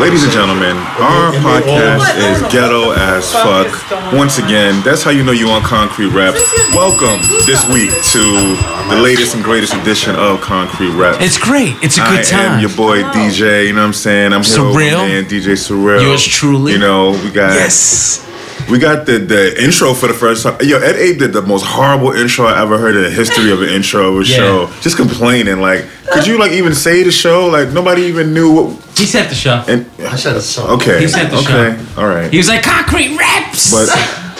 Ladies and gentlemen, our podcast is ghetto as fuck. Once again, that's how you know you on Concrete Rap. Welcome this week to the latest and greatest edition of Concrete Rap. It's great. It's a good time. I am your boy DJ, you know what I'm saying? I'm here with my man DJ Surreal. Yours truly. You know, we got yes. we got the the intro for the first time. Yo, Ed Abe did the most horrible intro I ever heard in the history of an intro of a Yeah. show. Just complaining, like, could you like even say the show? Like nobody even knew what He set the show. and I said it's so. Okay. He sent the okay. All right. He was like, concrete raps. But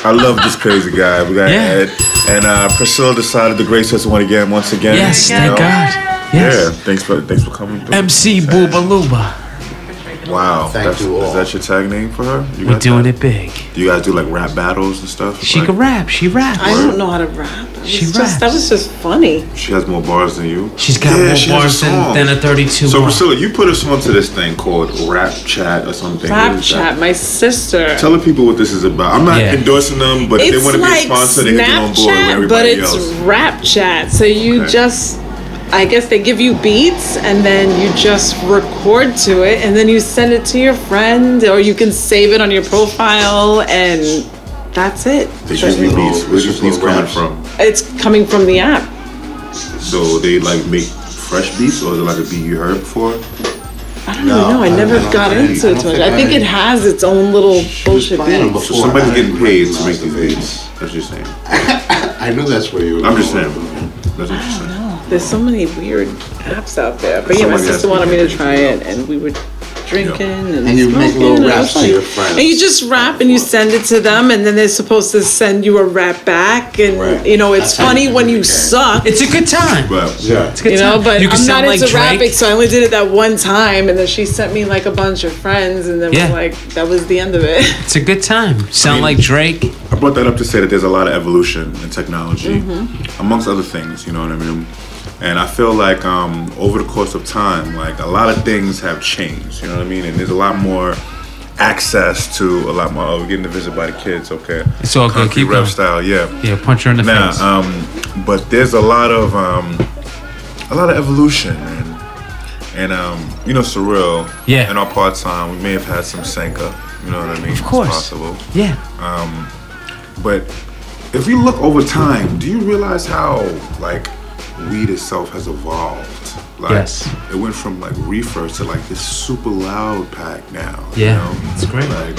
I love this crazy guy. We got Yeah. Ed and uh, Priscilla decided to grace us one again, once again. yes, thank know? God. Yeah. Thanks for thanks for coming. through. MC Booba Luba. Wow. Thank That's, you all. Is that your tag name for her? You We're doing that? it big. Do you guys do like rap battles and stuff? She Like, can rap. She raps. I don't know how to rap. It was She just, raps. That was just funny. She has more bars than you. She's got Yeah, more she has a bars than, than a 32 So one. Priscilla, you put us onto this thing called Rap Chat or something. Rap is that? chat. My sister. Tell the people what this is about. I'm not Yeah. endorsing them, but if they want to be a like sponsor, they can get on board with Snapchat, everybody but it's else. rap chat. So you Okay. just, I guess they give you beats and then you just record to it and then you send it to your friend or you can save it on your profile and that's it. They just Little- beats. Where's just these little coming from? It's coming from the app. So they like make fresh beats, or is it like a beat you heard before? I don't No, know. I I don't- never I don't got think- into it too much. I think I- it has its own little bullshit playing them beats. So somebody's getting paid to make the beats. That's what you're saying. I know that's where you were. I'm just saying. That's what you're saying. There's so many weird apps out there. But yeah, my Somebody sister to wanted be me to try it, and we were drinking and, And you make little and it raps was to fun. your friends. And you just rap and you send it to them, and then they're supposed to send you a rap back. And Right. you know, it's That's how funny you when you it. suck. It's a good time. But Yeah. It's a good You know, time. but you can I'm not sound like into Drake. rapping, so I only did it that one time, and then she sent me like a bunch of friends, and then Yeah. was like, that was the end of it. It's a good time. Sound mean- like Drake. I brought that up to say that there's a lot of evolution in technology, Mm-hmm. amongst other things. You know what I mean? And I feel like um, over the course of time, like a lot of things have changed. You know what I mean? And there's a lot more access to a lot more. Oh, we're getting visited by the kids. Okay, It's all good. Keep rap going. style. Yeah. Yeah, punch her in the Now, face. um, but there's a lot of um, a lot of evolution and and um, you know, surreal. Yeah. In our part time, we may have had some Senka. You know what I mean? Of course. It's possible. yeah. But if you look over time, do you realize how like weed itself has evolved? Like, Yes. It went from like reefer to like this super loud pack now. Yeah, You know? it's great. Like,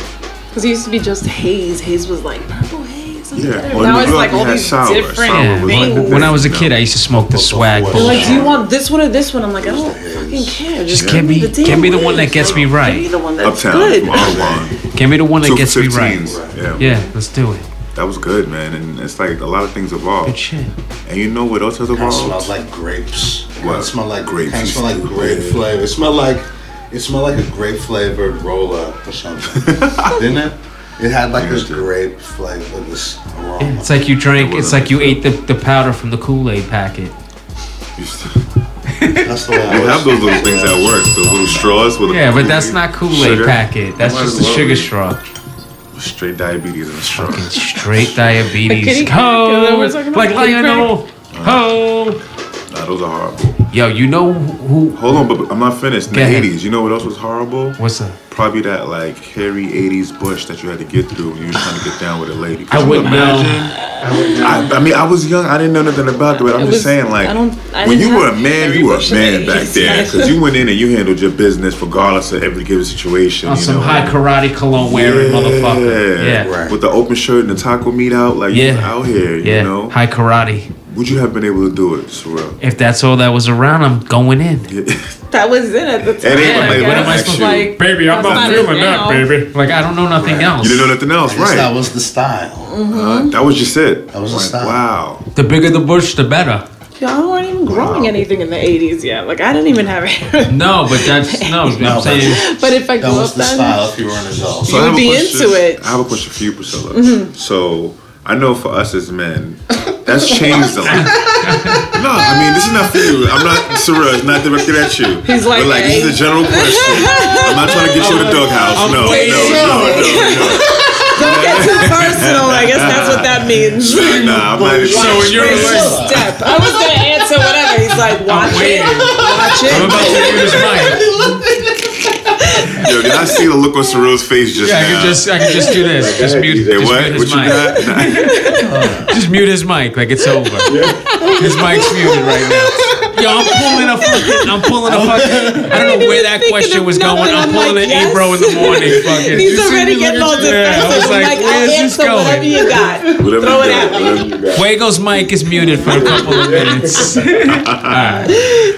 Because it used to be just haze. Haze was like purple haze. Yeah. Well, now it's like York, we all these sour. different Sour Yeah. was one of the things. When I was a kid, I used to smoke the swag They're They're like, do you want this one or this one? I'm like, I don't fucking care. Just Give me- the damn give me the one that gets me Give right. me the one that's Uptown good. from Audubon. Give me the one that Two gets for me right. 15s. Yeah. Yeah, let's do it. That was good, man. And it's like a lot of things evolved. Good shit. And you know what else has It evolved? smelled like grapes. What? It smelled like Grapes. grapes. It smelled like grape Yeah. flavor. It smelled like it smelled like a grape flavored roller or something. Didn't it? It had like this grape flavor, this aroma. It's like you drank. It It's like you ate the, the powder from the Kool Aid packet. You That's the way I have those little things at work, the little straws with Yeah, a but that's not Kool Aid packet. That's just as the sugar straw. Straight diabetes in a straw. Fucking straight diabetes. Ho! is that what we're talking about? Like Lionel. Ho! Nah, those are horrible. Yo, you know who? Hold on, but I'm not finished. In the ahead. 80s, you know what else was horrible? What's that? Probably that like hairy 80s bush that you had to get through when you were trying to get down with a lady. I wouldn't know. imagine? I, I mean, I was young. I didn't know nothing about it, but I'm It just was- saying, like, I don't- I when you were a man, you were a man back ladies. there because you went in and you handled your business regardless of every given situation. On you some know? Hai Karate cologne wearing motherfucker. Yeah. Right. With the open shirt and the taco meat out, like Yeah. were out here, Yeah. you know. Hai Karate. Would you have been able to do it, Sorrel? If that's all that was around, I'm going in. That was it at the time. ain't Yeah, like, what what am I I supposed to like, Baby, I'm that's not it feeling now. that, baby. Like I don't know nothing Right. else. You didn't know nothing else, right? That was the style. Uh, that was just it. That was the style. Wow. The bigger the bush, the better. Y'all weren't even growing anything in the 80s yet. Like, I didn't even have hair. No, but that's no. No, I'm saying but if I That grew was up the then, style if you were an adult. So I You have would be question- into it. I have a question for you, Priscilla. So I know for us as men, that's changed a lot. no, I mean this is not for you. I'm not surreal. It's not directed at you. He's like, but like this is a general question. I'm not trying to get you in the doghouse. No, no, no, no, no. don't get too personal. I guess that's what that means. Nah, I'm not. So in your Watch way- step. I was gonna answer whatever. He's like, watch it, watch it. I'm about to use mine. Yo, did I see the look on Cyril's face just Yeah, I now? can just I can just do this. Just mute, just what? mute What his you mic. got? Just mute his mic like it's over. His mic's muted right now. Yo, I'm pulling a fucking. I'm pulling a fucking. I don't know where that question was going. I'm I'm pulling like, an yes. Ebro in the morning. Fucking. He's You see already me getting all looking- Yeah, I was like, like, where's this answer going? whatever you got. Whatever Throw you it got, at me. whatever you got. Fuego's mic is muted for a couple of minutes. All right.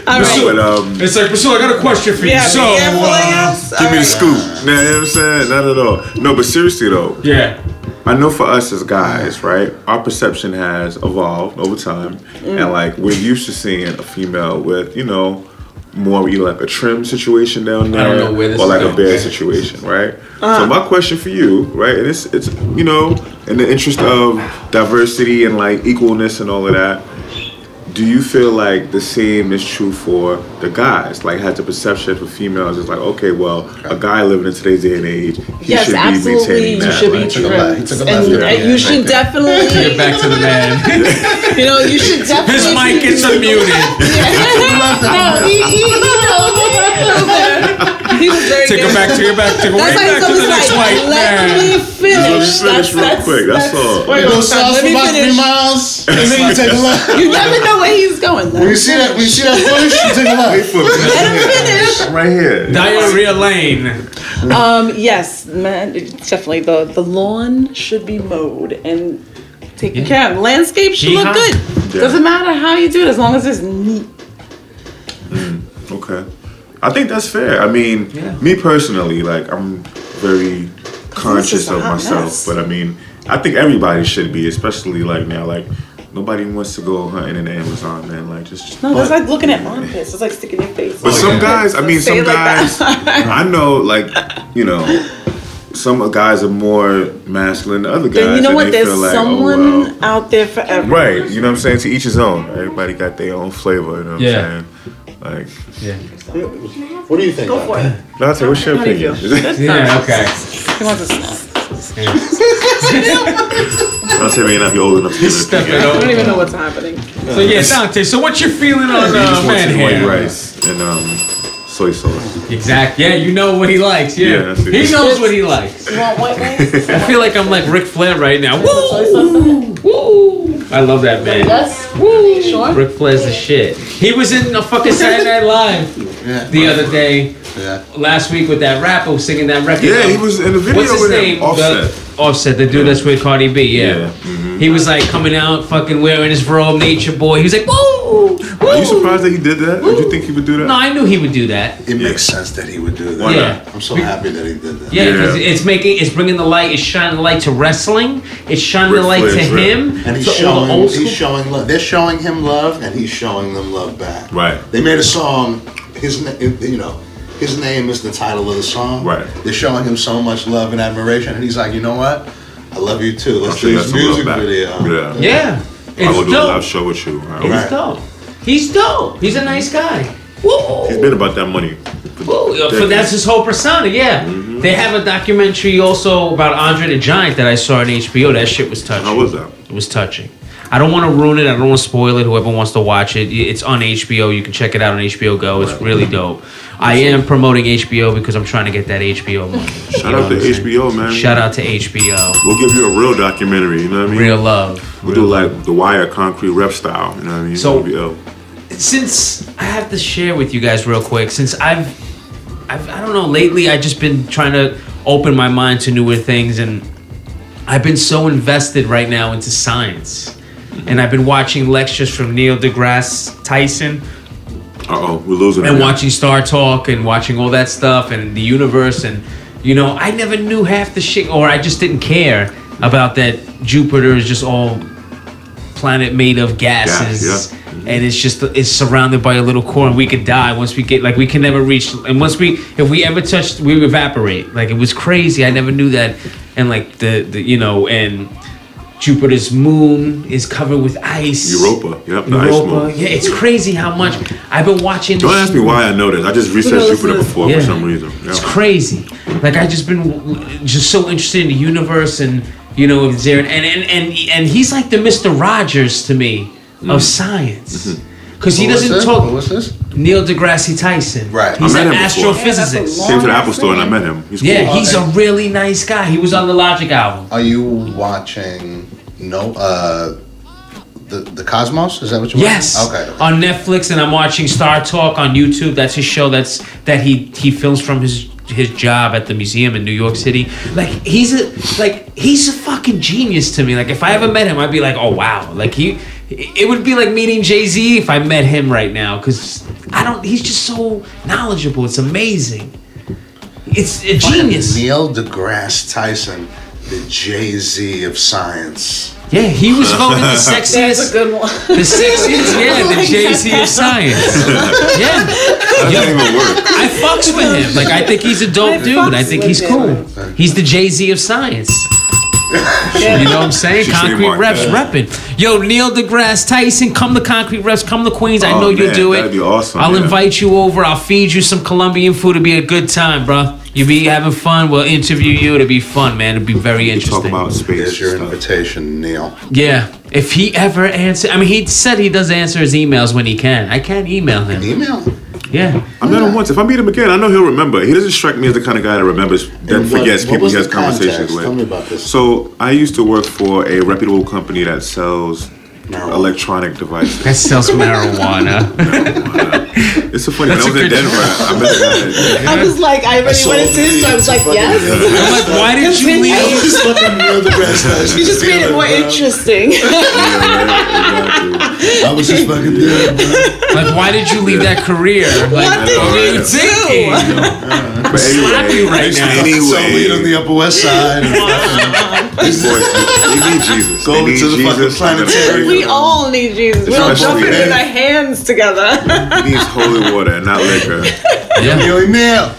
But um, It's like Priscilla, I got a question for you. Yeah, so, be careful, I uh, give me the scoop. Nah, you know what I'm saying? Not at all. No, but seriously though, yeah, I know for us as guys, right, our perception has evolved over time, Mm. and like we're used to seeing a female with, you know, more either like a trim situation down there, I don't know where this or is like a going. bare situation, right? Uh-huh. So my question for you, right, and it's it's you know, in the interest of diversity and like equalness and all of that. Do you feel like the same is true for the guys? Like, has the perception for females is like, okay, well, a guy living in today's day and age, he Yes, should be absolutely. maintaining You that. should be right? took a left. He took a and, left. and you should get definitely, get back to the man. you know, you should definitely. His definitely. mic gets unmuted. No, he, he, he, he was very Take good. it back, take it back, take it That's way back to he's the next like, white let man. me finish. Let me finish real quick, that's all. Wait, Go south let for me about three miles, and then you take a left. You never know where he's going. When you see that, when you see that bush, you take a Wait left. for. Let him finish. Right here. Diarrhea Lane. Um, yes, man, it's definitely the the lawn should be mowed and taken care of. Landscape should look good. Yeah. Doesn't matter how you do it as long as it's neat. Okay. I think that's fair. I mean, Yeah. me personally, like, I'm very conscious of myself, mess. but I mean, I think everybody should be, especially like now, like, nobody wants to go hunting in the Amazon, man. Like, just, just No, that's like looking at armpits. It's like sticking your face. but some guys, I mean, some it like guys. I know, like, you know, some guys are more masculine than other guys. Then you know what? they There's like, oh, someone oh, well. out there for everyone. Right, you know what I'm saying? To each his own. Everybody got their own flavor, you know what Yeah. I'm saying? Like, Yeah. What do you think? Go for it. Dante, what's your How you opinion? feel? Yeah, okay. He wants a snack. Dante may not be old enough to give it a Step opinion. it I don't even know what's happening. So yeah, Dante. So what's your feeling on He uh, man his white hair? rice and um, soy sauce. Exactly. Yeah, you know what he likes. Yeah, Yeah, he knows what he likes. You want white rice? I feel like I'm like Ric Flair right now. Woo! Woo! I love that man. Yes. Woo. Sure. Ric Flair's the shit. He was in a fucking Saturday Night Live Yeah. the other day, Yeah. last week with that rapper singing that record. Yeah, he was in the video What's his with name? Offset. The, Offset, the dude that's with Cardi B. Yeah. Yeah, mhm. He was like coming out, fucking wearing his robe, nature boy. He was like, woo! woo. Are you surprised that he did that? Did you think he would do that? No, I knew he would do that. It makes sense that he would do that. Why Yeah. not? I'm so happy that he did that. Yeah, because Yeah. it's making, it's bringing the light, it's shining the light to wrestling, it's shining Ric the light to Flair's rap. him, And he's to all the showing, old he's showing love. They're showing him love, and he's showing them love back. Right. They made a song. His, na- you know, his name is the title of the song. Right. They're showing him so much love and admiration, and he's like, you know what? I love you too. Let's I'll do this music video. Yeah. Yeah, I will it's do a live show with you. I will. Right. He's dope. He's dope. He's a nice guy. Woo! He's been about that money. Woo! Yeah, For that's his whole persona. Yeah. Mm-hmm. They have a documentary also about Andre the Giant that I saw on HBO. That shit was touching. How was that? It was touching. I don't want to ruin it. I don't want to spoil it. Whoever wants to watch it, it's on HBO. You can check it out on HBO Go. It's really dope. I am promoting HBO because I'm trying to get that HBO money. Shout out to HBO, man. Shout out to HBO. We'll give you a real documentary. You know what I mean? Real love. We'll do like the Wire concrete rep style. You know what I mean? So- It'll be ill. since I have to share with you guys real quick, since I've, I've I don't know, lately I've just been trying to open my mind to newer things, and I've been so invested right now into science, and I've been watching lectures from Neil deGrasse Tyson, oh, we're losing. and watching Star Talk, and watching all that stuff, and the universe, and you know, I never knew half the shit, or I just didn't care about that Jupiter is just all planet made of gases. Gas, yeah. Mm-hmm. and it's just it's surrounded by a little core and we could die once we get like we can never reach and once we if we ever touched we evaporate. Like it was crazy. I never knew that. And like the, the you know and jupiter's moon is covered with ice Europa. Yep, the ice Europa. moon. yeah it's crazy how much i've been watching Don't this- ask me why I know this. I just researched knows Jupiter before Yeah. for some reason. Yeah. It's crazy. Like I just been just so interested in the universe and you know if there and and and and he's like the Mister Rogers to me Mm. of science because he What doesn't this? talk. What was this? Neil deGrasse Tyson. Right. He's an met him before. astrophysicist. Yeah, Came to the Long Apple store and I met him. He's Yeah, cool. he's a really nice guy. He was on the Logic album. Are you watching no uh the the Cosmos? Is that what you're Yes. Okay. okay. On Netflix, and I'm watching Star Talk on YouTube. That's his show. That's that he he films from his his job at the museum in New York City. Like he's a like he's a fucking genius to me. Like if I ever met him, I'd be like, oh wow. Like he, it would be like meeting Jay Z if I met him right now. Because I don't. He's just so knowledgeable. It's amazing. It's a genius. Neil deGrasse Tyson, the Jay Z of science. Yeah, he was voted the sexiest. That's sexiest. a good one. The sexiest, yeah, the Jay Z of science. Yeah. That doesn't even work. I fucks with him. Like I think he's a dope I dude. I think with he's him. cool. He's the Jay Z of science. You know what I'm saying? She Concrete trademarked reps that. repping. Yo, Neil deGrasse Tyson, come to Concrete Reps, come to Queens. I Oh, know you'll man, do it. that'd be awesome, I'll yeah. invite you over. I'll feed you some Colombian food. It'll be a good time, bro. You'll be having fun. We'll interview you. It'll be fun, man. It'll be very interesting. Talk interesting. about space. Here's your invitation, Neil. Yeah. If he ever answer, I mean, he said he does answer his emails when he can. I can't email him. Email. Yeah. I met him once. If I meet him again, I know he'll remember. He doesn't strike me as the kind of guy that remembers, that And what- forgets what people was he has conversations context? with. Tell me about this. So I used to work for a reputable company that sells Marijuana. electronic devices. That sells marijuana. It's so funny. When I was in Denver, I met a guy. that- I was like, I already saw went into this, so I was like, the- yes. I'm like, why did you Continue. leave? Just fucking Neil deGrasse Tyson. You just made it more interesting. Yeah, right, exactly. I was just fucking there. Like, why did you leave that career? Like, What did what were you you thinking? But Slap you right anyway, now. So weed on the Upper West Side. And these boys, they need Jesus. Go they need to the fucking Jesus. planetarium. we all need Jesus. We're all Especially jumping with Dave. our hands together. He needs holy water and not liquor. Yeah. Neil, Neil.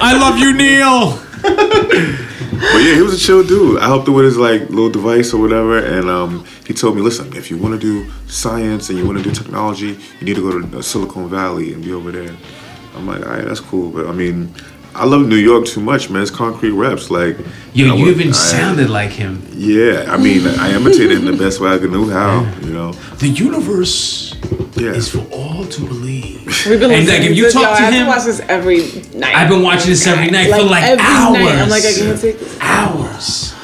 I love you, Neil. But yeah, he was a chill dude. I helped him with his like little device or whatever, and um, he told me, listen, if you want to do science and you want to do technology, you need to go to uh, Silicon Valley and be over there. I'm like, all right, that's cool, but I mean, I love New York too much, man. It's concrete reps, like. Yo, I you would- even I- sounded like him. Yeah, I mean, I imitated him the best way I could know how. You know, The universe yeah. is for all to believe. We've been And, listening like, if you to- talk yo, to I have him- to watch this every night. I've been watching this every night for like every hours. Night. I'm like, I can't take this. hours.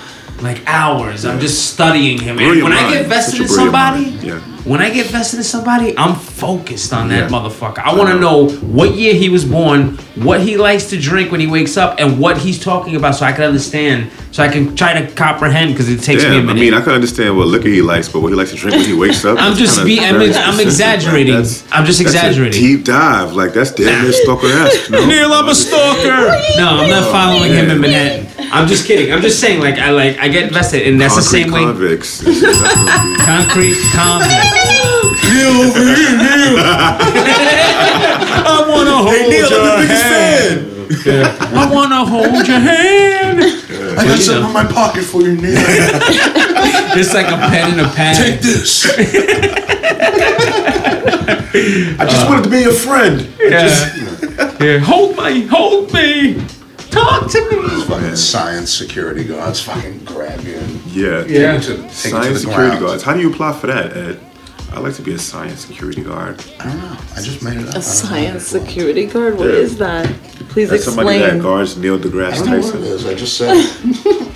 Like hours. I'm just studying him. And Brilliant when I get vested in somebody, mind. Yeah. When I get vested in somebody, I'm focused on that Yeah. motherfucker. I want to know what year he was born, what he likes to drink when he wakes up, and what he's talking about, so I can understand, so I can try to comprehend. Because it takes me a Damn, I minute. mean, I can understand what liquor he likes, but what he likes to drink when he wakes up. I'm just be- I'm I'm exaggerating. I'm just exaggerating. deep dive, like that's damn near stalker-esque. No? Neil, I'm a stalker. No, I'm not oh, following him in Manhattan. I'm just kidding. I'm just saying, like I like I get invested, and that's the Concrete same way. convicts. That's what Concrete convict. Neil over here, Neil. I wanna hold your hand. I wanna hold your hand. I got something in my pocket for you, Neil. It's like a pen and a pad. Take this. I just wanted to be your friend. Yeah. yeah. Hold me. Hold me. Talk to me. Fucking science security guards fucking grab you and be. Yeah. Yeah. take you to, take you to Science the security ground. guards. How do you apply for that, Ed? I'd like to be a science security guard. I don't know. I just made it up. I don't know A science security guard? What Yeah. is that? Please That's somebody that guards Neil I deGrasse don't know what it Tyson. is. I just said.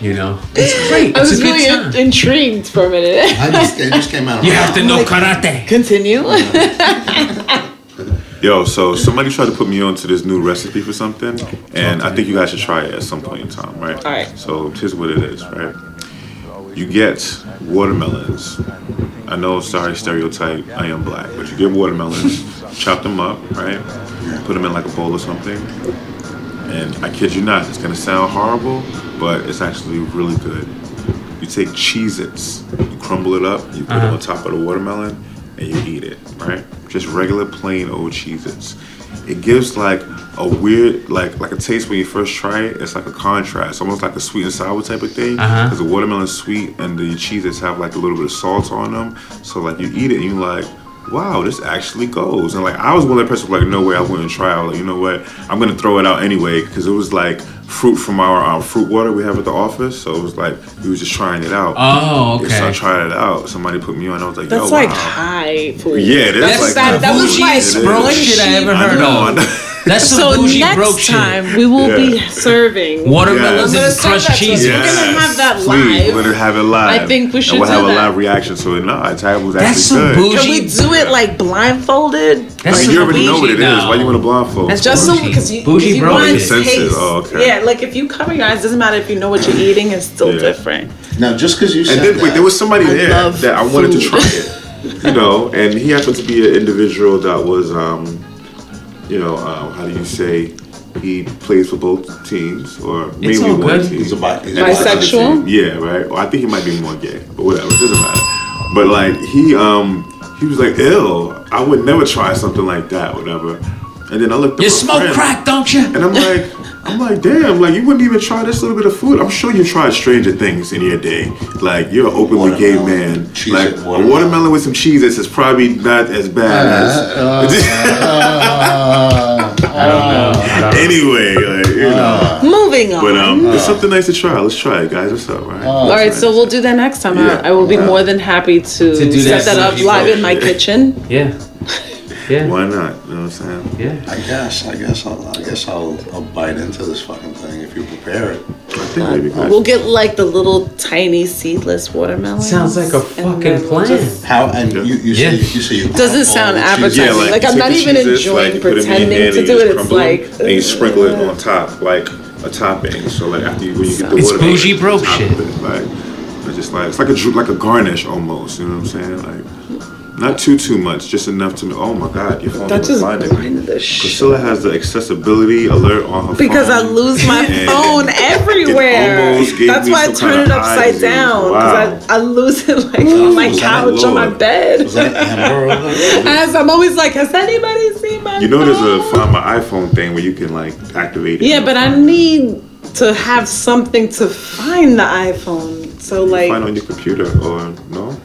You know, it's great. I It's was a good really time. in- intrigued for a minute. I just, it just came out. of You have to know karate. Continue. Yo, so somebody tried to put me on to this new recipe for something, and I think you guys should try it at some point in time, right? All right. So here's what it is, right? You get watermelons. I know, sorry, stereotype, I am black, but you get watermelons, chop them up, right? Put them in like a bowl or something. And I kid you not, it's gonna sound horrible, but it's actually really good. You take Cheez Its, you crumble it up, you put it uh-huh. on top of the watermelon, and you eat it, right? Just regular plain old Cheez Its. It gives like a weird, like like a taste when you first try it. It's like a contrast, almost like a sweet and sour type of thing. Uh-huh. Because the watermelon's sweet and the Cheez Its have like a little bit of salt on them. So like you eat it and you like, wow, this actually goes. And like I was one of the person like, no way, I wouldn't try. I was like, you know what, I'm gonna throw it out anyway because it was like fruit from our um, fruit water we have at the office. So it was like we was just trying it out. Oh, Yeah, so I tried it out. Somebody put me on. I was like, That's yo, like wow. high food. Yeah, it is That's like that- that was bougie. my It is. shit I ever I heard know, I of. know. That's some So bougie next broke shit. time we will be serving. Watermelons Yes. and Serve crushed that to us. cheese. We're gonna have that Please, live. We're gonna have it live. I think we should And we'll do have a that. live reaction to it. No, it's was actually That's some good. bougie- Can we do it like blindfolded? That's I mean, you already know what it is. now. Why you want to blindfold? That's Just so Bougie. because you, Bougie you bro. want to taste. Oh, okay. Yeah, like if you cover your eyes, doesn't matter if you know what you're eating. It's still Yeah. different. Now, just because you said And then that, wait, there was somebody I there that I wanted to try it. You know, and he happened to be an individual that was, um, you know, uh, how do you say? He plays for both teams, or mainly all one good. team. He's a bi- he's a And the other bisexual? team- Yeah, right. Well, I think he might be more gay, but whatever, it doesn't matter. But like he, um, he was like, "Ill, I would never try something like that, whatever." And then I looked. at You smoke friend, crack, don't you? And I'm like, I'm like, damn, like you wouldn't even try this little bit of food. I'm sure you tried stranger things in your day. Like you're an openly gay man. cheese like and a watermelon. watermelon with some cheeses is probably not as bad as. anyway, like, you know. Moving on. But um, it's something nice to try. Let's try it, guys. What's up, right? All right, so we'll do that next time. Yeah. I, I will be more than happy to, To do set that that up live in my kitchen. Yeah. Yeah. Why not? You know what I'm saying? Yeah. I guess, I guess, I'll, I guess I'll, I'll bite into this fucking thing if you prepare it. I think maybe uh, guys. We'll get like the little tiny seedless watermelon. Sounds like a fucking plan. How and you you say Yeah. you say you Doesn't sound appetizing. Yeah, like, Like, I'm not even cheeses, enjoying you put 'em in pretending to do it. It's crumble 'em, like and you sprinkle it on top like a topping. So like after you when you get the It's watermelon, bougie on broke shit. it, like it's just like it's like a like a garnish almost. You know what I'm saying? Like not too too much, just enough to. Know Oh my God, your phone that just blinded me. blinded the shit. Priscilla has the accessibility alert on her phone. Because I lose my phone everywhere. That's why I turn it upside disease. down. Wow. Because I, I lose it like on my couch, on my bed. Was that Amber over there? As I'm always like, has anybody seen my You know, there's a phone? find my iPhone thing where you can like activate it. Yeah, but your I need to have something to find the iPhone. So like, find on your computer or no?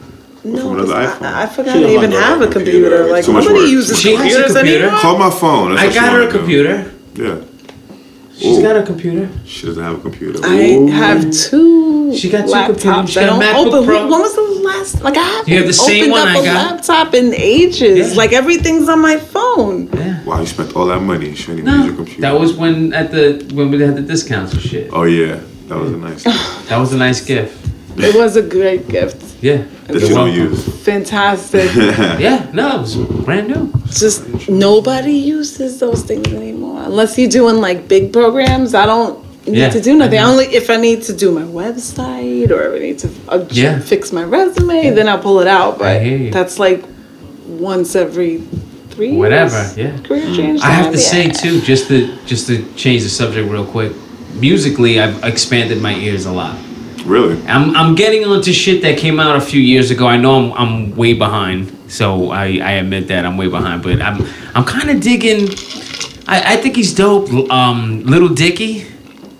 No, from another 'cause iPhone. I, I forgot She I even have a computer. computer. Like Too much nobody uses She has a computers computer. anymore. Call my phone. That's I she got her a wanna do. computer. Yeah. She's Ooh. got a computer. She doesn't have a computer. I Ooh. have two. She got two laptops. computers. She got a don't MacBook open. Pro. When was the last? Like I haven't You have the same opened one up I a got? laptop in ages. Yeah. Like everything's on my phone. Yeah. Wow, you spent all that money. You shouldn't even use your computer. that was when at the when we had the discounts and shit. Oh yeah, that was a nice. gift That was a nice gift. It was a great gift. Yeah. that You're you don't use. Fantastic. Yeah, no, it was brand new. Just nobody uses those things anymore unless you're doing like big programs. I don't need Yeah, to do nothing. I I only if I need to do my website or if I need to uh, Yeah. fix my resume, then I'll pull it out. But hear you. that's like once every three years. Whatever, yeah. Career change. I have time, to say too, just to just to change the subject real quick. Musically, I've expanded my ears a lot. Really? I'm I'm getting onto shit that came out a few years ago. I know I'm I'm way behind, so I, I admit that I'm way behind. But I'm I'm kind of digging. I, I think he's dope. Um, Lil Dicky.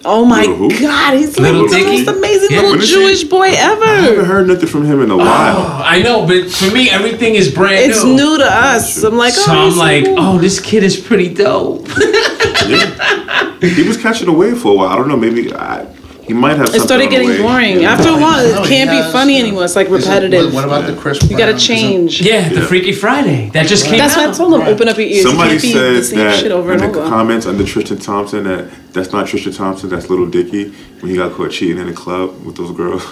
Oh my Little? God, he's like Little the Dicky? most amazing Yeah. little When is he- Jewish boy ever. I haven't heard nothing from him in a while. Oh, I know, but for me, everything is brand It's new. It's new to us. I'm like, So oh, I'm like, cool. oh, this kid is pretty dope. Yeah. he was catching a wave for a while. I don't know. Maybe I, he might have. It started getting boring. After a while, it he can't has- be funny anymore. It's like Is it- repetitive. What, what about the Chris? you gotta Brown? Is it- change. yeah, the Yeah. Freaky Friday that just came out. That's out. why I told him, open up your ears. Somebody you can't the said that shit over in the over. comments under Tristan Thompson that that's not Tristan Thompson, that's Lil Dicky when he got caught cheating in the club with those girls.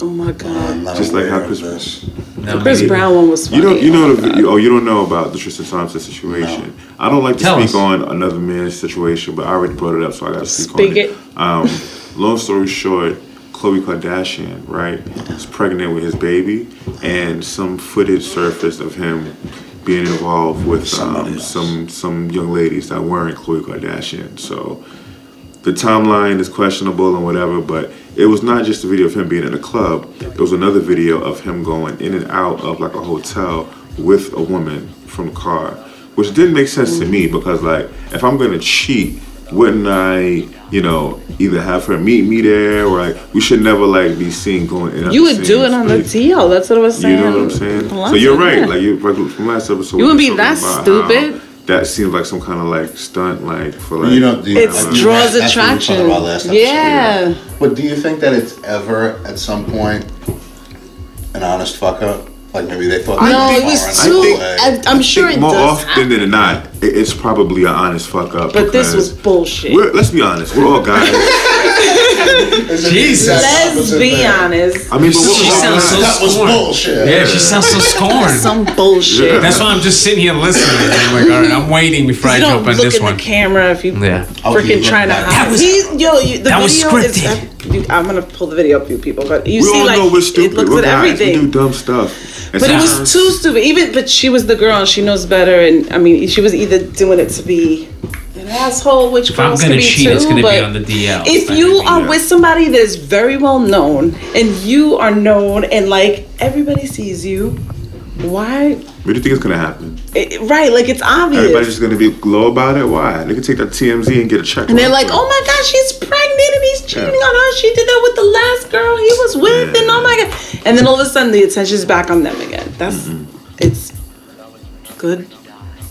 oh my god. not Just like aware how Chris- this. No, Chris. Brown one was funny. You don't, you know, Oh, the, you, oh, you don't know about the Tristan Thompson situation. I don't like to Tell speak us. on another man's situation, but I already brought it up, so I got to speak Speak on it. Um, long story short, Khloe Kardashian, right, is pregnant with his baby, and some footage surfaced of him being involved with um, some some young ladies that weren't Khloe Kardashian. So the timeline is questionable and whatever, but it was not just a video of him being in a club. It was another video of him going in and out of like a hotel with a woman from a car, which didn't make sense to me because like if I'm gonna cheat wouldn't I, you know, either have her meet me there or like we should never like be seen going in. You would do same it on the space. TL. That's what I was saying. You know what I'm saying? So you're right. yeah. Like you like from last episode. You wouldn't be that talking about how stupid. That seems like some kind of like stunt, like for like You know, do you, It's like, you draws had- that's what we attraction. about last episode. Yeah. But do you think that it's ever at some point an honest fuck up? Like maybe they thought. they No, were it was far too. enough away. I, I'm sure it more does. often happen. than not, it- it's probably an honest fuck up. But this was bullshit. We're, let's be honest. We're all guys. Jesus. Let's be thing. honest. I mean, but She sounds so That was scorned. bullshit. Yeah, she sounds so scorned. Some bullshit. That's why I'm just sitting here listening. I'm like, all right, I'm waiting before I you don't jump on look this in one. the camera if you Yeah. Freaking look trying to back. hide. That was- He's, yo, you, the that was video is. Scripted. you- I'm gonna pull the video up for you people, but you We see, all like know we're stupid. it looks we're at guys. everything. We do dumb stuff. And But it was sometimes- too stupid. Even, but she was the girl, and she knows better. And I mean, she was either doing it to be an asshole, which If I'm girls gonna can be cheat, too. it's gonna but be on the DL. If you I are yeah. with somebody that's very well known, and you are known, and like everybody sees you, why? What do you think is gonna happen? It, right, like it's obvious. Everybody's just gonna be low about it. Why? They can take that TMZ and get a check. and they're like, "Oh my God, she's pregnant, and he's cheating Yeah. on her. She did that with the last girl he was with, Yeah. and oh my God!" And then all of a sudden, the attention's back on them again. That's Mm-hmm. it's good,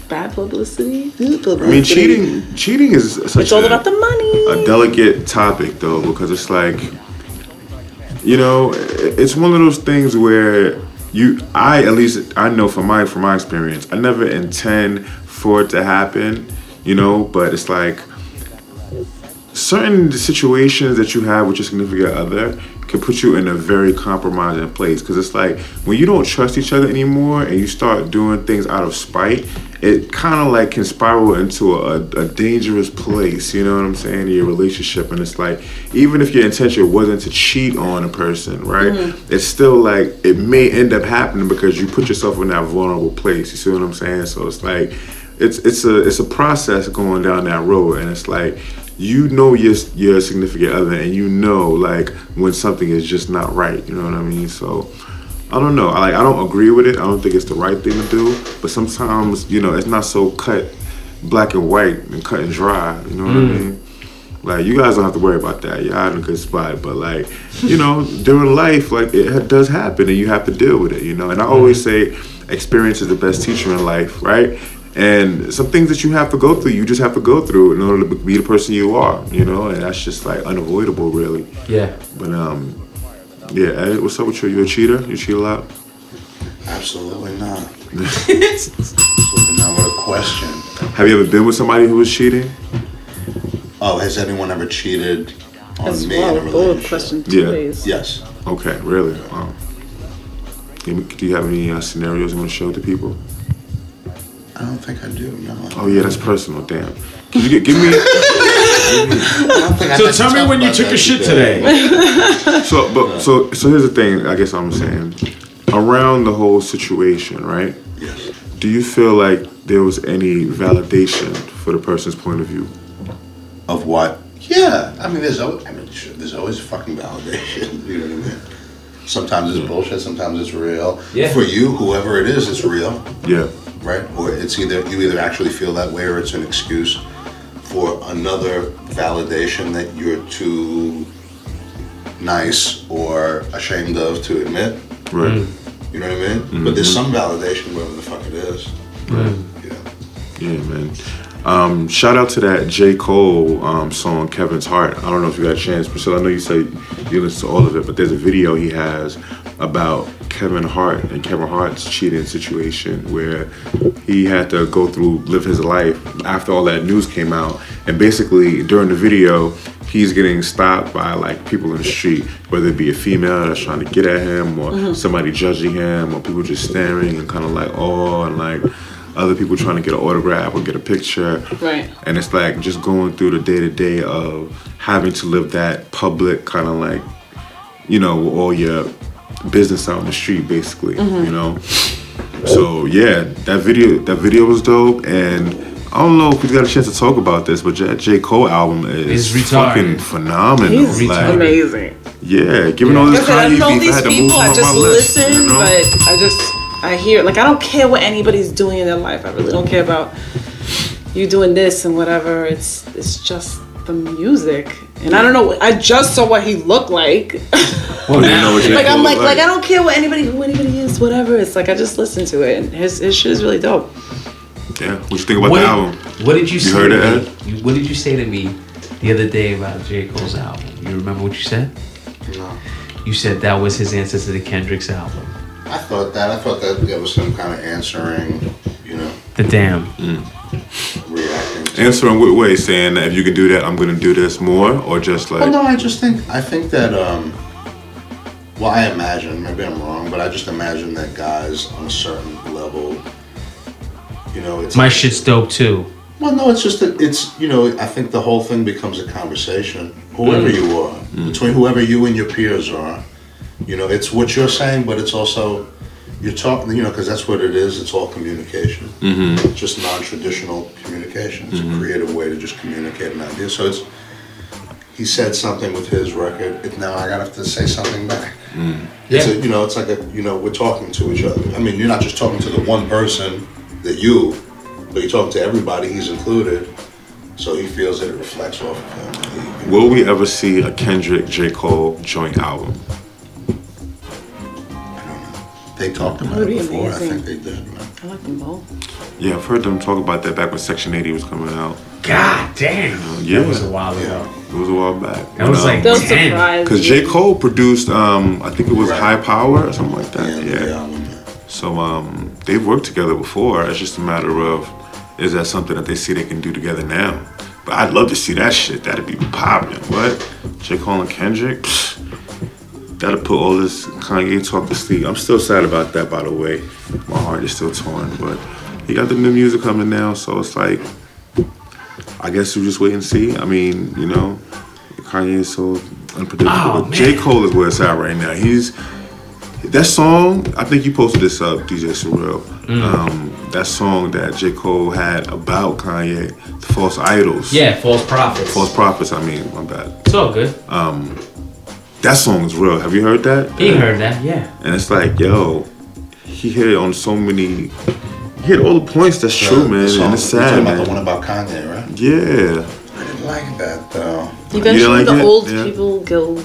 bad publicity. Good I publicity. mean, cheating. Cheating is such It's all a, about the money. a delicate topic, though, because it's like, you know, it's one of those things where you, I at least I know from my from my experience, I never intend for it to happen, you know, but it's like certain situations that you have with your significant other can put you in a very compromising place. Because it's like when you don't trust each other anymore and you start doing things out of spite it kind of like can spiral into a, a dangerous place you know what i'm saying in your relationship and it's like even if your intention wasn't to cheat on a person right mm-hmm. it's still like it may end up happening because you put yourself in that vulnerable place you see what i'm saying? So it's like it's it's a it's a process going down that road and it's like you know your your significant other and you know like when something is just not right you know what i mean? So i don't know. I, like i don't agree with it. I don't think it's the right thing to do. But sometimes you know it's not so cut black and white and cut and dry you know what i mean? Like you guys don't have to worry about that. You're in a good spot. But like you know during life like it ha- does happen and you have to deal with it you know? And i always say experience is the best teacher in life right? And some things that you have to go through you just have to go through in order to be the person you are you know? And that's just like unavoidable really. Yeah. but um yeah Ed, what's up with you you a cheater you cheat a lot Absolutely not. Absolutely not. What a question. have you ever been with somebody who was cheating Oh, has anyone ever cheated on As me well, in a bold relationship? question two Yeah. ways. Yes. okay really wow do you, have any uh, scenarios you want to show to people I don't think I do. No. oh yeah that's personal damn Can you give me So tell me when you took that a shit today. today. So, but so so here's the thing. I guess I'm saying around the whole situation, right? Yes. Do you feel like there was any validation for the person's point of view? Of what? Yeah. I mean, there's always. I mean, sure, there's always fucking validation. You know what I mean? Sometimes it's bullshit. Sometimes it's real. Yeah. For you, whoever it is, it's real. Yeah, right? Or it's either you either actually feel that way or it's an excuse for another validation that you're too nice or ashamed of to admit. right. You know what I mean? But there's some validation, whatever the fuck it is. Yeah. Yeah, man. Um, shout out to that J. Cole um, song, Kevin's Heart. I don't know if you got a chance, Priscilla. I know you say you listen to all of it, but there's a video he has about Kevin Hart and Kevin Hart's cheating situation where he had to go through, live his life after all that news came out. And basically, during the video, he's getting stopped by like people in the street, whether it be a female that's trying to get at him or mm-hmm. somebody judging him or people just staring and kind of like, oh, and like other people trying to get an autograph or get a picture. Right. And it's like just going through the day to day of having to live that public kind of like, you know, all your business out in the street, basically. You mm-hmm. know. So yeah, that video that video was dope, and I don't know if we got a chance to talk about this, but J, J. Cole album is fucking phenomenal. He's Retarded. amazing. yeah, given all this Like I said, I Kanye know I these had to people. him I just my list. listen, you know? but I just I hear like I don't care what anybody's doing in their life. I really don't care about you doing this and whatever. It's it's just the music. And I don't know. I just saw what he looked like. Well, You know what like I'm like look like I don't care what anybody who anybody is, whatever. It's like I just listen to it, and his his shit is really dope. Yeah. What you think about what, the album? what did you, say heard to it, me? What did you say to me the other day about J. Cole's album? You remember what you said? No. You said that was his answer to the Kendrick's album. I thought that. I thought that there was some kind of answering, you know, The Damn. reacting. To Answering what way? Saying that if you can do that, I'm gonna do this more, or just like Well, no, I just think I think that. um Well, I imagine maybe I'm wrong, but I just imagine that guys on a certain level, you know, it's My shit's dope too. Well, no, it's just that it's you know I think the whole thing becomes a conversation. Whoever you are, between whoever you and your peers are, you know, it's what you're saying, but it's also you're talking. You know, because that's what it is. It's all communication. Mm-hmm. Just non-traditional communication. It's a creative way to just communicate an idea. So it's he said something with his record. It, now I gotta have to say something back. It's Yeah. a, you know, it's like a you know we're talking to each other. I mean, you're not just talking to the one person that you, but you're talking to everybody. He's included, so he feels that it reflects off of him. He- Will we ever see a Kendrick J Cole joint album? They talked about it be before. I think they did. Man. I like them both. Yeah, I've heard them talk about that back when Section 80 was coming out. God damn. Yeah. It was a while ago. It was a while back. That was like- They'll Man. surprise because. J Cole produced, um, I think it was Right. High Power or something like that. And, Yeah. yeah. So um, they've worked together before. It's just a matter of is that something that they see they can do together now? But I'd love to see that shit. That'd be popping. What? J Cole and Kendrick. That'll put all this Kanye talk to sleep. I'm still sad about that, by the way. My heart is still torn, but he got the new music coming now, so it's like, I guess we just wait and see. I mean, you know, Kanye is so unpredictable. Oh, but J. Cole is where it's at right now. He's that song. I think you posted this up, DJ Surreal. Mm. Um, that song that J Cole had about Kanye, the false idols, Yeah, false prophets. false prophets. I mean, my bad. It's all good. That song is real. Have you heard that? He heard that, yeah. And it's like, yo, he hit it on so many. He hit all the points. That's true, the- man. the song- and it's you're sad, talking about the one about Kanye, right? Yeah, I didn't like that though. Eventually, like the it? old Yeah. people go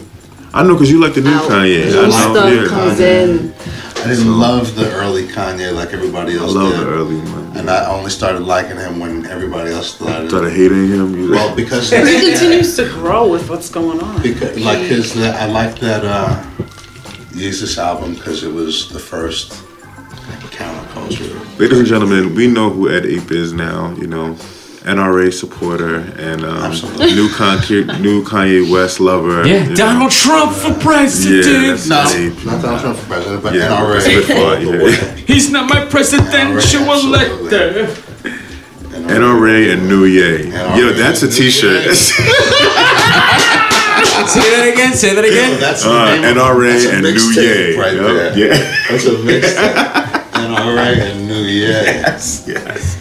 I know because you like the new out. Kanye. New I know. stuff Yeah, comes I, in. I didn't love the early Kanye like everybody I else love did. the early one. And I only started liking him when everybody else started. Started hating him. You Well, because He continues to grow with what's going on. Because, like his, that I like that uh, Yeezus album because it was the first counterculture. Ladies and gentlemen, we know who Ed Ape is now. You know, NRA supporter and um, new Kanye, new Kanye West lover. Yeah, you know. Donald Trump for Yeah, president. that's No, Ape. not Donald Trump for president, but Yeah, NRA. that's a yeah. He's not my presidential Absolutely. elector. NRA and New Ye. NRA Yo, that's a and New T-shirt. Say that again. Say that Yo, again. that's the Uh, name of- NRA that's a and New mixtape Ye. right Yup, there. Yeah. That's a mixtape. NRA and New Ye. Yes, yes.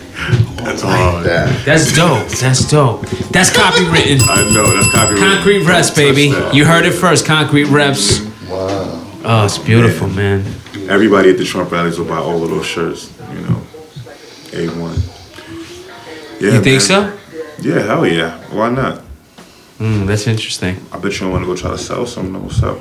That's Like hard. that. That's dope. That's dope. That's copywritten. I know. That's copyright. Concrete reps, baby. You heard it first. Concrete reps. Wow. Oh, it's beautiful, man. Everybody at the Trump rallies will buy all of those shirts. You know, A one. Yeah, You think man. so? Yeah, hell yeah. Why not? Mm, that's interesting. I bet you don't want to go try to sell some. Know what's up?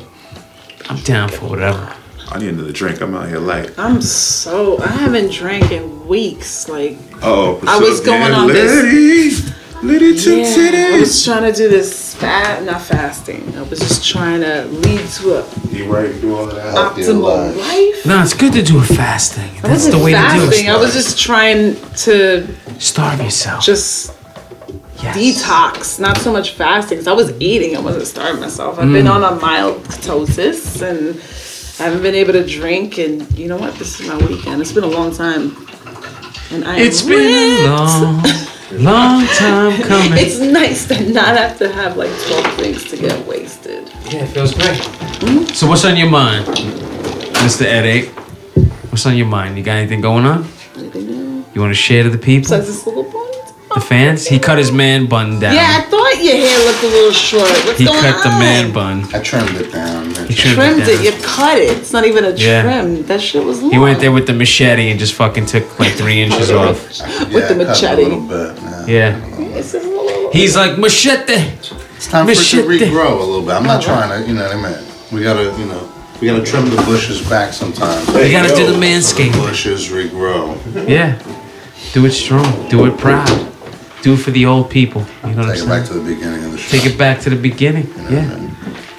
I'm down for whatever. I need another drink. I'm out here light. I'm so I haven't drank in weeks. Like Oh, I was going on this- this. Lady took yeah, I titties. was trying to do this fat, not fasting. I was just trying to lead to a You right? Do all that. Healthier optimal life. life. No, it's good to do a fasting. I That's the way to fasting. do I was just trying to Starve yourself. just yes. detox, not so much fasting. Cause I was eating, I wasn't starving myself. I've been mm. on a mild ketosis and I haven't been able to drink. And you know what? This is my weekend. It's been a long time, and I It's been a long, long time coming. It's nice to not have to have like twelve things to get wasted. Yeah, it feels great. Hmm? So what's on your mind, Mr. Ed What's on your mind? You got anything going on? Anything new? You want to share to the people, Besides this little point? The fans? He cut his man bun down. Yeah, I thought your hair looked a little short. What's he going cut on? the man bun. I trimmed it down. He trimmed, Trimmed it. it. You cut it. It's not even a Yeah. trim. That shit was long. He went there with the machete and just fucking took like three inches off. Yeah, With the I cut it machete. Bit. Yeah. Yeah. It's a little- He's like machete. It's time for it to regrow a little bit. I'm not uh-huh. trying to, you know what I mean? We gotta, you know, we gotta trim the bushes back sometimes. You gotta do the The manscape. bushes regrow. Yeah. Do it strong. Do it proud. Do it for the old people. You know what Take I'm it back to the beginning of the show. Take it back to the beginning. You know Yeah. what I mean?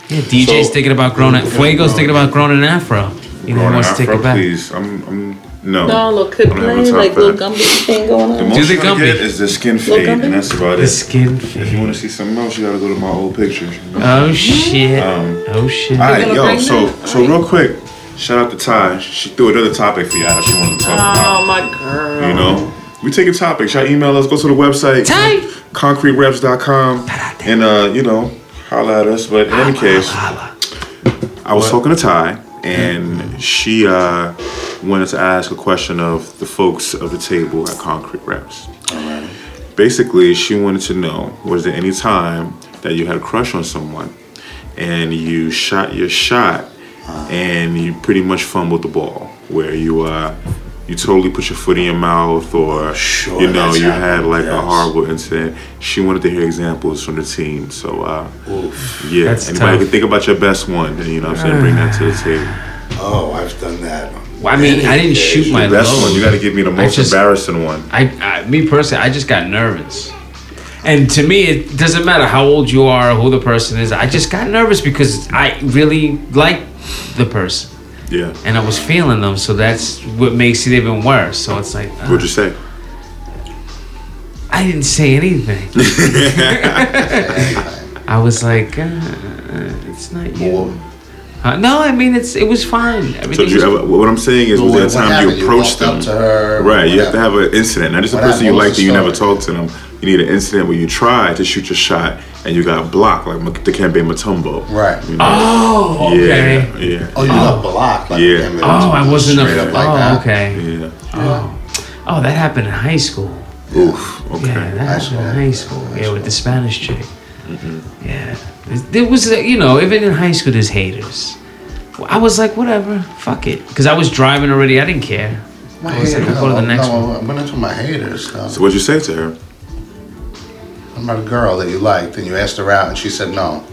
Yeah. DJ's So- thinking about growing. Fuego's thinking about growing an afro. You know, he wants to take Afro, it back. Please, I'm, I'm no. No, little clip I don't have play, a top like little back. Gumby thing going The on. most Do the you're Gumby. get is the skin fade, and that's about The it. skin fade. If you want to see something else, you gotta go to my old pictures. you know? Oh shit. Um, Oh shit. All right, yo. bring So, that? so real quick, shout out to Ty. She threw another topic for you that she wanted to talk about. Oh my girl. You know, we take a topic. Y'all email us. Go to the website, Ty. concretereps.com, and uh, you know, holla at us. But in any case, I was talking to Ty, and she uh, wanted to ask a question of the folks of the table at Concrete Reps. Basically, she wanted to know: Was there any time that you had a crush on someone, and you shot your shot, and you pretty much fumbled the ball, where you uh, you totally put your foot in your mouth, or Sure, you know, that's you had happened, like a horrible incident. She wanted to hear examples from the team, so. Uh, Oof. yeah, That's anybody tough. can think about your best one, and you know what I'm saying, bring that to the table. Oh, I've done that. Well, I mean, I didn't shoot my The best load. one, you got to give me the most just- embarrassing one. I, I, me personally, I just got nervous. And to me, it doesn't matter how old you are or who the person is. I just got nervous because I really like the person Yeah. and I was feeling them. So that's what makes it even worse. So it's like, uh, What'd you say? I didn't say anything. I was like, uh, it's not you. Well, Uh, no, I mean it's it was fine. So Everything did you was, what I'm saying is, was What- there a what time happened? you You approached walked them? to her, right, you what have to have an incident. Not just a person you like that you never story? talked to them. You need an incident where you tried to shoot your shot and you got blocked, like the Dikembe Mutombo. Right. You know? oh, okay. Yeah, yeah, Oh, you got blocked. Like, Yeah. damn it, Oh, I wasn't a. straight up like oh, that. okay. yeah. Oh, oh, that happened in high school. Oof. Okay. Yeah, that happened school. in high school. High Yeah, with the Spanish chick. Mm-hmm. Yeah, there was, uh, you know, even in high school, there's haters. I was like, whatever, fuck it, because I was driving already. I didn't care. My I was like, haters. I'll go to the no, next no, one. I'm into my haters. No. So what'd you say to her? I'm about a girl that you liked, and you asked her out, and she said no.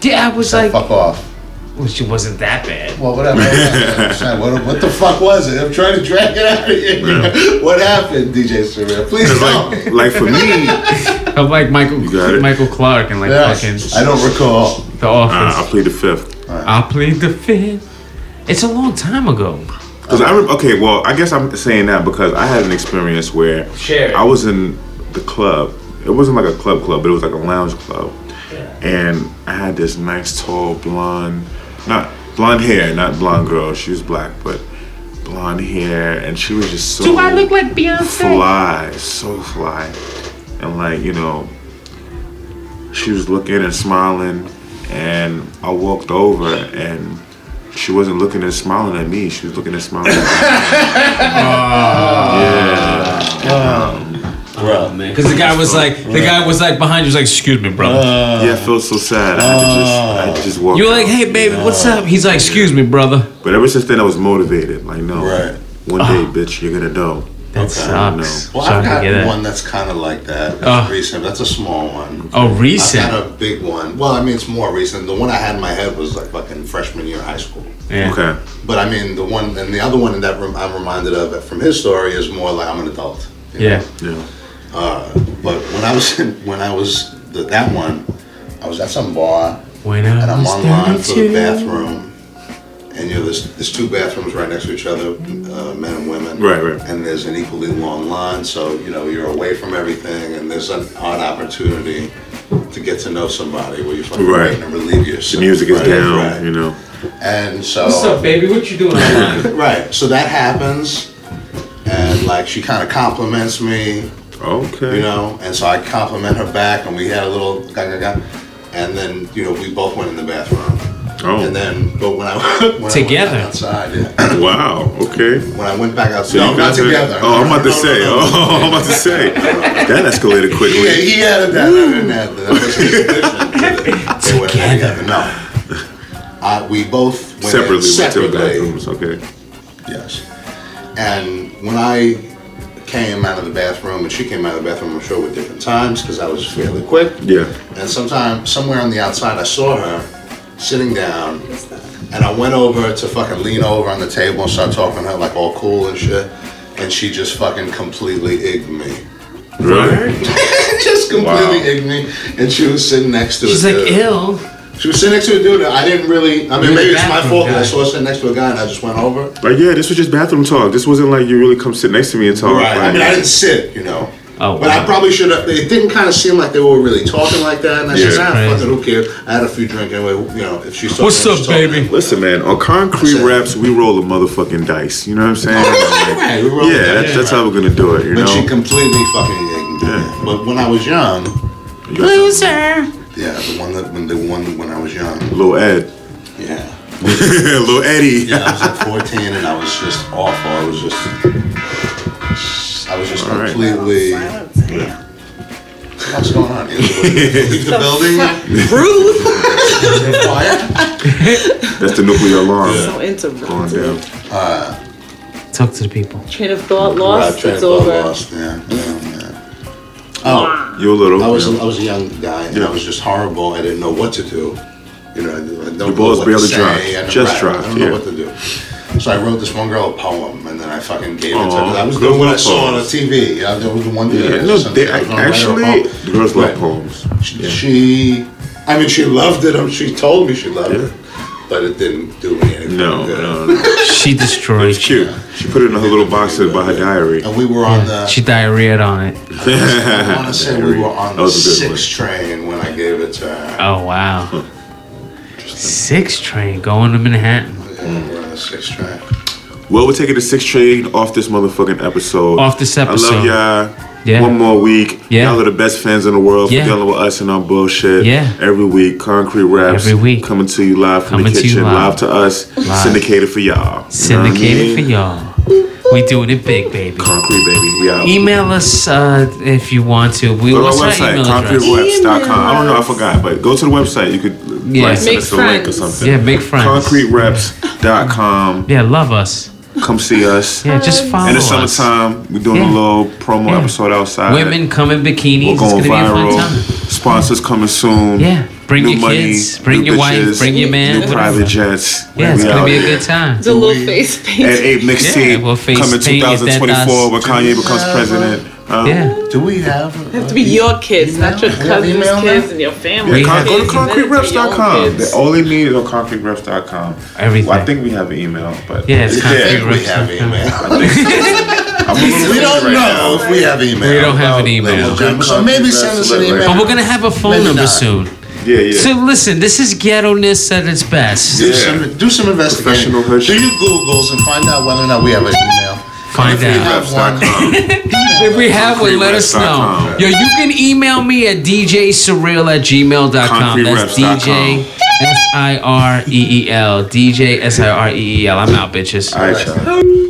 Yeah, I was Said, like, fuck off. well, she wasn't that bad. Well, whatever. What, what the fuck was it? I'm trying to drag it out of you. What happened, DJ Surreal? Please tell Like, me. like for me, I'm like Michael, You got it. Michael Clark and like Yes, fucking I don't recall. The uh, Office. I played the fifth. I played the fifth. It's a long time ago. Because I rem- okay, well, I guess I'm saying that because I had an experience where Share. I was in the club. It wasn't like a club club, but it was like a lounge club, and I had this nice tall blonde, not blonde hair, not blonde girl. She was black, but blonde hair, and she was just so Do I look like Beyonce? fly, so fly, and like you know, she was looking and smiling, and I walked over and. She wasn't looking and smiling at me. She was looking and smiling at me. yeah. Oh Oh, man, because the guy was like, the guy was like behind you, was like, "Excuse me, brother." Uh, yeah, I felt so sad. I had to just, I just walk. you were like, "Hey, baby, what's up?" He's like, "Excuse me, brother." But ever since then, I was motivated. Like, no, Right. one day, uh-huh. bitch, you're gonna know. That Okay. sucks. Well, Sorry I've got hear that. one that's kind of like that. That's Oh. Uh. recent. That's a small one. Oh, recent. I've recent. had a big one. Well, I mean, it's more recent. The one I had in my head was like fucking freshman year of high school. Yeah. Okay. But I mean, the one and the other one in that rem- I'm reminded of from his story is more like I'm an adult. Yeah. know? Yeah. Yeah. Uh, but when I was in, when I was the, that one, I was at some bar When and I I'm was online for the bathroom, and you know there's there's two bathrooms right next to each other, uh, men and women. Right, right. And there's an equally long line, so you know you're away from everything, and there's an odd opportunity to get to know somebody where you fucking Right. and relieve yourself. The music is Right, down. right. You know. And so What's up, baby? What you doing online? Right. So that happens, and like she kind of compliments me, Okay. you know, and so I compliment her back, and we had a little ga ga ga, and then you know we both went in the bathroom, Oh. and then but when I when Together? I went outside, yeah, Wow. Okay. when I went back outside, So no, not together. Oh, I'm about to No, no, say. no, no. Oh, I'm about to say. That escalated quickly. Yeah, quickly. he added that. I didn't add that. That was his addition they went Together. No, uh, we both went Separately, in went to the bathrooms. Okay. Yes. And when I came out of the bathroom, and she came out of the bathroom, I'm sure, with different times because I was fairly quick. Yeah. And sometime, somewhere on the outside, I saw her sitting down, and I went over to fucking lean over on the table and start talking to her like all cool and shit, and she just fucking completely igged me. Really? just completely Wow. igged me, and she was sitting next to it. She's a like dude. ill. She was sitting next to a dude. that I didn't really. I mean, maybe it's my fault that I saw her sitting next to a guy and I just went over. Like, yeah, this was just bathroom talk. This wasn't like you really come sit next to me and talk. Right. I mean, I didn't sit, you know. Oh, But I probably should have. It didn't kind of seem like they were really talking like that. And I Yeah. said, nah, Crazy. fuck it, who cares? I had a few drinks anyway. You know, if she's talking, What's she's up, talking. baby? Listen, man, on concrete Listen. raps, we roll a motherfucking dice. You know what I'm saying? Oh, like, Right, we roll yeah, that's, dice, that's right. how we're gonna do it. You But she know? completely fucking. Yeah. But when I was young, Loser. Yeah, the one that when the one when I was young, Little Ed, yeah. little Eddie. Yeah, I was like 14 and I was just awful. I was just, I was just All right. completely. What's going on? Is Leave the building. Rude. Quiet. That's the nuclear alarm so going interrupted. down. Talk to the people. Train of thought lost. train It's of thought over. lost. Yeah, yeah, yeah. Oh, oh. You're a little. I was you know. I was a young guy and Yeah. I was just horrible. I didn't know what to do. You know, I don't know balls what barely dropped. I Just dropped, I don't know yeah. what to do. So I wrote this one girl a poem, and then I fucking gave it to her. I was doing what I saw on the TV. Yeah, there was the one. Yeah, no, they I was gonna write her a actually the girls love poems. Yeah. She, I mean, she loved it. She told me she loved Yeah. it, but it didn't do me anything. No, good. no, no. She destroyed It's cute. She put it in her little box by her diary. And we were on the. She diarrheaed on it. I want to say we were on the was a good one. sixth train when I gave it to her. Oh wow. Six train going to Manhattan. Yeah, we were on the sixth train. Well, we're taking the sixth train off this motherfucking episode. Off this episode. I episode. love y'all. Yeah. One more week. Yeah. Y'all are the best fans in the world Yeah. for dealing with us and our bullshit. Yeah. Every week. Concrete Raps. Every week. Coming to you live from Coming the to you kitchen. live. to us. Live. Syndicated for y'all. You know I Syndicated mean? for y'all. We doing it big, baby. Concrete, baby. We out. Email us uh, if you want to. We Go to our our website, email address? concretereps.com. I don't know, I forgot, but go to the website. You could Yeah. like, send Make us a link or something. Yeah, make friends. Concretereps.com. Yeah, love us. Come see us. Yeah, just follow In the us. summertime, we're doing Yeah. a little promo Yeah. episode outside. Women come in bikinis. We're It's going gonna be a fun viral. time. Sponsors coming soon. Yeah, bring New your money, kids, bring new your wife, bring your man. New whatever. private jets. Yeah, it's gonna be a good time. The little we- face And paint. eight mixtape Yeah, we'll face coming paint your dead 2024 when Kanye becomes president. Uh, Yeah. Do we have? It have to be your kids, not your cousins' email now? kids and your family. Yeah, con- have- go to kids. You better tell your own concretereps.com. kids. The only need is on concretereps.com. Everything. Well, I think we have an email, but Yeah, it's I concrete think we reps. have email. I'm a little we don't right know now. if we have email. We don't have an email. and So maybe send us an email. But we're gonna have a phone Maybe number not. soon. Yeah, yeah. So listen, this is ghetto-ness at its best. Do some do some investigating. Professional Do hood your Googles and find out whether or not we have an email. Find If we out. have one, uh, If we uh, have one, let us know. Yo, you can email me at djsurreal at gmail.com. That's DJ S I R E E L. DJ S I R E E L. I'm out, bitches. All right, y'all.